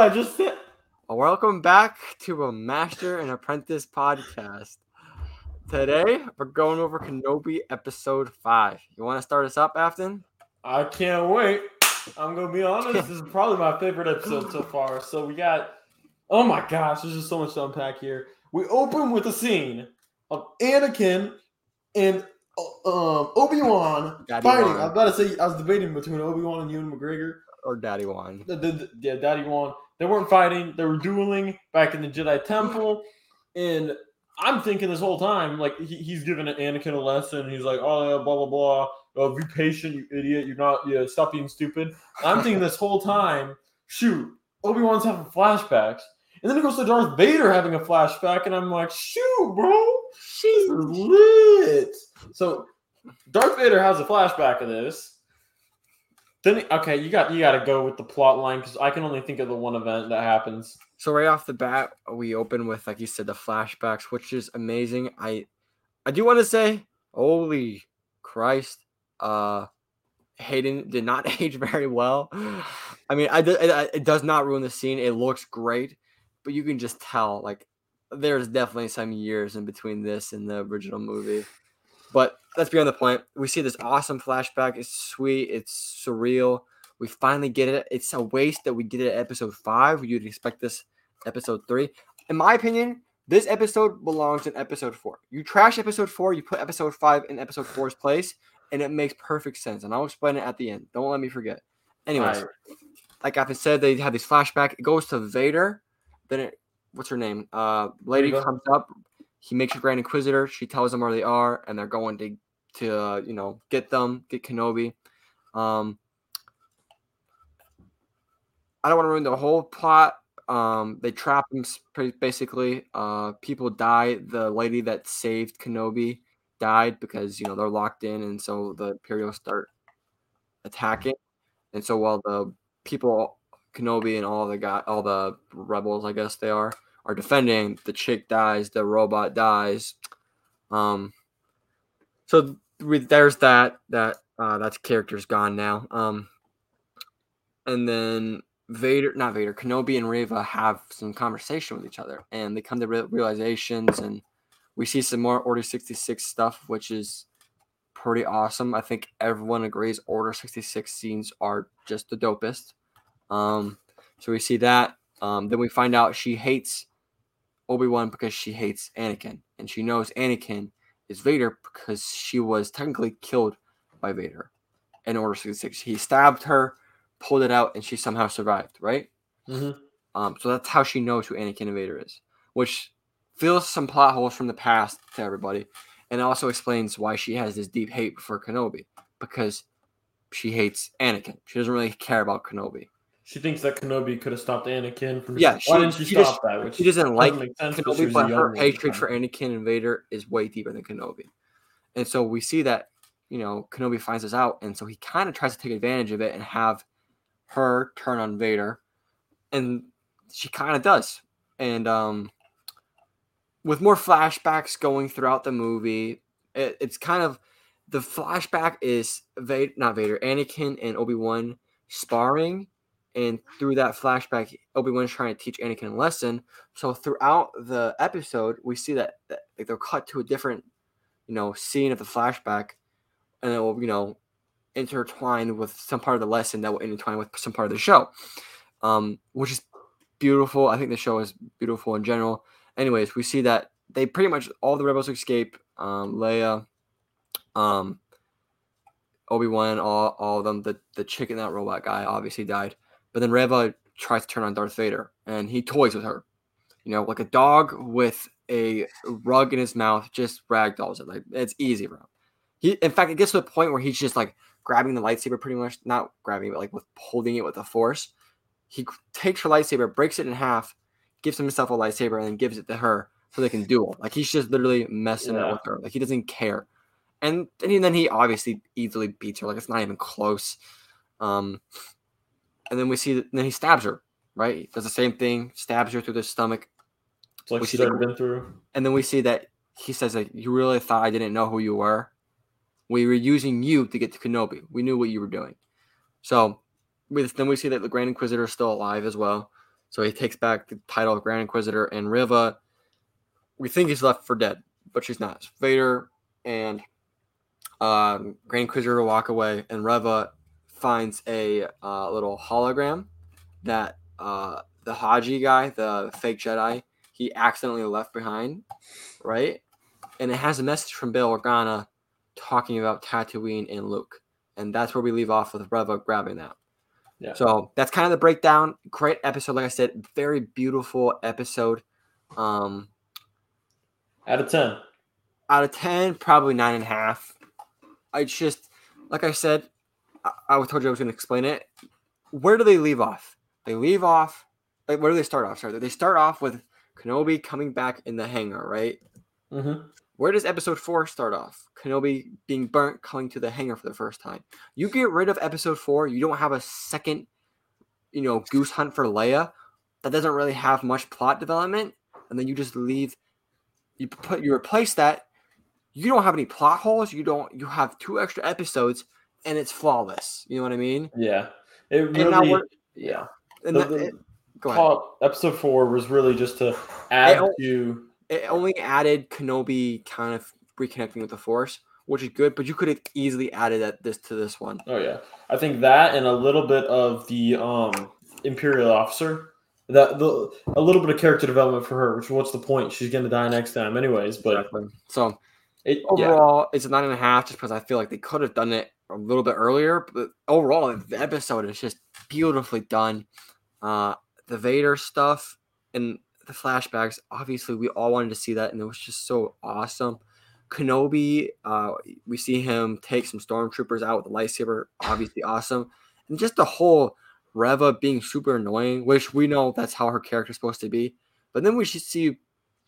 I just said? Welcome back to a Master and Apprentice podcast. Today we're going over Kenobi episode five. You want to start us up, Afton? I can't wait. I'm gonna be honest. this is probably my favorite episode so far. So we got. Oh my gosh, there's just so much to unpack here. We open with a scene of Anakin and uh, um, Obi Wan fighting. Wan. I was about to say I was debating between Obi Wan and Ewan McGregor. Or Daddy Wan? The, the, the- yeah, Daddy Wan. They weren't fighting. They were dueling back in the Jedi Temple, and I'm thinking this whole time like he, he's giving Anakin a lesson. He's like, "Oh, yeah, blah blah blah. Oh, be patient, you idiot. You're not. Yeah, stop being stupid." I'm thinking this whole time, shoot, Obi Wan's having flashbacks, and then it goes to Darth Vader having a flashback, and I'm like, shoot, bro, she's lit. So Darth Vader has a flashback of this. Then okay, you got you got to go with the plot line because I can only think of the one event that happens. So right off the bat, we open with, like you said, the flashbacks, which is amazing. I, I do want to say, holy Christ, uh, Hayden did not age very well. I mean, I, it, it does not ruin the scene. It looks great, but you can just tell, like, there's definitely some years in between this and the original movie. But that's beyond the point. We see this awesome flashback. It's sweet. It's surreal. We finally get it. It's a waste that we get it at episode five. You'd expect this episode three. In my opinion, this episode belongs in episode four. You trash episode four, you put episode five in episode four's place, and it makes perfect sense. And I'll explain it at the end. Don't let me forget. Anyways, Alright. like I've said, they have this flashback. It goes to Vader. Then it, what's her name? Uh, lady Reva. comes up. He makes a Grand Inquisitor. She tells them where they are, and they're going to to uh, you know get them, get Kenobi. Um, I don't want to ruin the whole plot. Um, they trap him basically. Uh, people die. The lady that saved Kenobi died because you know they're locked in, and so the Imperials start attacking. And so while the people, Kenobi and all the guy, all the rebels, I guess they are, are defending, the chick dies, the robot dies. Um, so th- there's that. That uh, that character's gone now. Um, and then Vader, not Vader, Kenobi and Reva have some conversation with each other, and they come to re- realizations, and we see some more Order sixty six stuff, which is pretty awesome. I think everyone agrees Order sixty six scenes are just the dopest. Um, so we see that. Um, then we find out she hates Obi Wan because she hates Anakin, and she knows Anakin is Vader because she was technically killed by Vader in Order sixty six. He stabbed her pulled it out and she somehow survived, right? Mhm. Um, so that's how she knows who Anakin and Vader is, which fills some plot holes from the past to everybody, and also explains why she has this deep hate for Kenobi because she hates Anakin. She doesn't really care about Kenobi. She thinks that Kenobi could have stopped Anakin from. Yeah, why didn't she, she stop just- that? Which She doesn't like sense Kenobi, but her hatred for Anakin and Vader is way deeper than Kenobi. And so we see that, you know, Kenobi finds this out, and so he kind of tries to take advantage of it and have her turn on Vader, and she kind of does. And um, with more flashbacks going throughout the movie, it, it's kind of the flashback is Vader, not Vader, Anakin and Obi Wan sparring, and through that flashback, Obi Wan's trying to teach Anakin a lesson. So throughout the episode, we see that, that like, they're cut to a different, you know, scene of the flashback, and it will, you know, intertwine with some part of the lesson that will intertwine with some part of the show, um, which is beautiful. I think the show is beautiful in general. Anyways, we see that they pretty much all the rebels escape. Um, Leia, um, Obi Wan, all all of them. The the chicken that robot guy obviously died, but then Reva tries to turn on Darth Vader, and he toys with her. You know, like a dog with a rug in his mouth, just ragdolls it. Like it's easy for him. He, in fact, it gets to the point where he's just like grabbing the lightsaber, pretty much not grabbing, it, but like with holding it with the force. He takes her lightsaber, breaks it in half, gives himself a lightsaber, and then gives it to her so they can duel. Like he's just literally messing Yeah. it with her. Like he doesn't care. And, and then he obviously easily beats her. Like it's not even close. Um, and then we see that then he stabs her. Right, he does the same thing, stabs her through the stomach, It's like we she see should the- have been through. and then we see that he says like, "You really thought I didn't know who you were? We were using you to get to Kenobi. We knew what you were doing." So, with then we see that the Grand Inquisitor is still alive as well. So he takes back the title of Grand Inquisitor, and Reva, we think he's left for dead, but she's not. So Vader and um, Grand Inquisitor walk away, and Reva finds a uh, little hologram that uh, the Haji guy, the fake Jedi, he accidentally left behind, right? And it has a message from Bail Organa talking about Tatooine and Luke. And that's where we leave off with Reva grabbing that. Yeah. So that's kind of the breakdown. Great episode, like I said, very beautiful episode. Um, Out of ten. out of 10, probably nine and a half. I just, like I said, I, I told you I was going to explain it. Where do they leave off? They leave off, like, where do they start off? Sorry, they start off with Kenobi coming back in the hangar, right? Mm-hmm. Where does episode four start off? Kenobi being burnt, coming to the hangar for the first time. You get rid of episode four, you don't have a second, you know, goose hunt for Leia. That doesn't really have much plot development, and then you just leave. You put you replace that. You don't have any plot holes. You don't. You have two extra episodes, and it's flawless. You know what I mean? Yeah. It really. we're Yeah. and The- the it- go ahead. Plot- episode four was really just to add don't- to. it only added Kenobi kind of reconnecting with the Force, which is good. But you could have easily added that this to this one. Oh yeah, I think that and a little bit of the um imperial officer. That the a little bit of character development for her. Which what's the point? She's gonna die next time anyways. But So it yeah. overall, it's a nine and a half, just because I feel like they could have done it a little bit earlier. But overall, the episode is just beautifully done. Uh, the Vader stuff and the flashbacks. Obviously, we all wanted to see that, and it was just so awesome. Kenobi, uh, we see him take some stormtroopers out with a lightsaber. Obviously, awesome, and just the whole Reva being super annoying, which we know that's how her character's supposed to be. But then we should see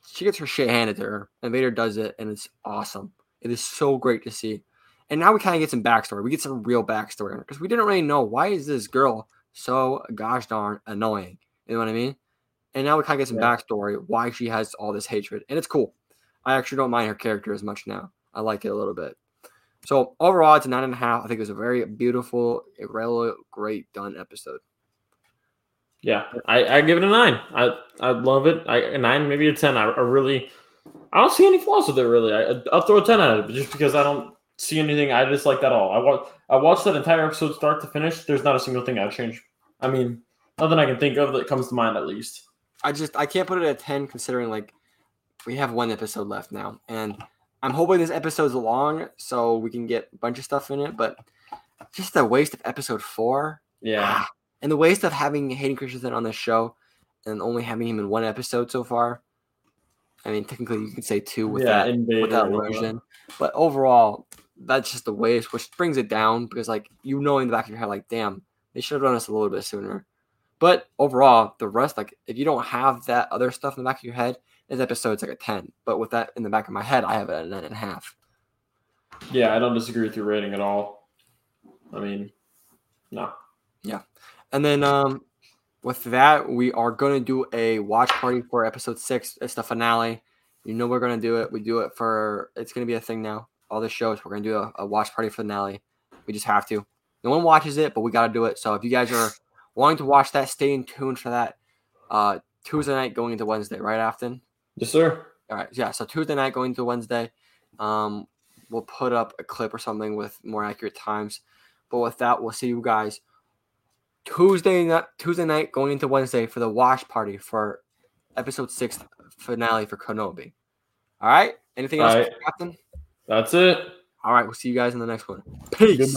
she gets her shit handed to her, and Vader does it, and it's awesome. It is so great to see. And now we kind of get some backstory. We get some real backstory because we didn't really know why is this girl so gosh darn annoying. You know what I mean? And now we kind of get some Yeah. backstory why she has all this hatred, and it's cool. I actually don't mind her character as much now. I like it a little bit. So overall, it's a nine and a half. I think it was a very beautiful, really great done episode. Yeah, I, I give it a nine. I I love it. I a nine, maybe a ten. I, I really, I don't see any flaws with it. Really, I I'll throw a ten at it, but just because I don't see anything I dislike that all. I watch I watched that entire episode start to finish. There's not a single thing I'd change. I mean, nothing I can think of that comes to mind at least. I just I can't put it at ten considering like we have one episode left now, and I'm hoping this episode's long so we can get a bunch of stuff in it. But just the waste of episode four, Yeah, ah, and the waste of having Hayden Christensen on this show and only having him in one episode so far. I mean, technically you could say two with yeah, that with that version, but overall, that's just the waste, which brings it down because like you know in the back of your head, like damn, they should have done this a little bit sooner. But overall, the rest, like if you don't have that other stuff in the back of your head, this episode's like a 10. But with that in the back of my head, I have it at a nine and a half. Yeah, I don't disagree with your rating at all. I mean, no. Yeah, and then um with that, we are gonna do a watch party for episode six. It's the finale. You know we're gonna do it. We do it for it's gonna be a thing now. All the shows, we're gonna do a, a watch party finale. We just have to. No one watches it, but we gotta do it. So if you guys are wanting to watch that, stay in tune for that. Uh Tuesday night going into Wednesday, right, Afton? Yes, sir. All right, yeah. So Tuesday night going to Wednesday, um, we'll put up a clip or something with more accurate times. But with that, we'll see you guys Tuesday night. Tuesday night going into Wednesday for the watch party for episode six finale for Kenobi. All right. Anything else, All right. Captain? That's it. All right. We'll see you guys in the next one. Peace.